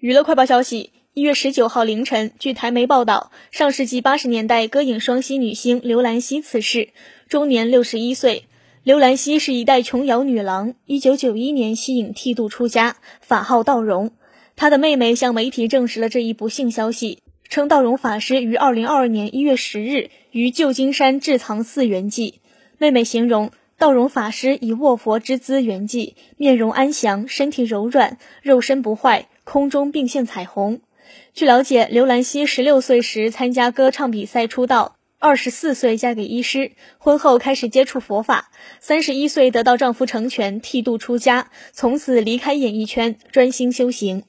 娱乐快报消息：一月十九号凌晨，据台媒报道，上世纪八十年代歌影双栖女星刘兰希辞世，终年六十一岁。刘兰希是一代琼瑶女郎，一九九一年息影剃度出家，法号道荣。她的妹妹向媒体证实了这一不幸消息，称道荣法师于二零二二年一月十日于旧金山智藏寺圆寂。妹妹形容。道荣法师以卧佛之姿圆寂，面容安详，身体柔软，肉身不坏，空中并线彩虹。据了解，刘兰希十六岁时参加歌唱比赛出道，二十四岁嫁给医师，婚后开始接触佛法，三十一岁得到丈夫成全，剃度出家，从此离开演艺圈，专心修行。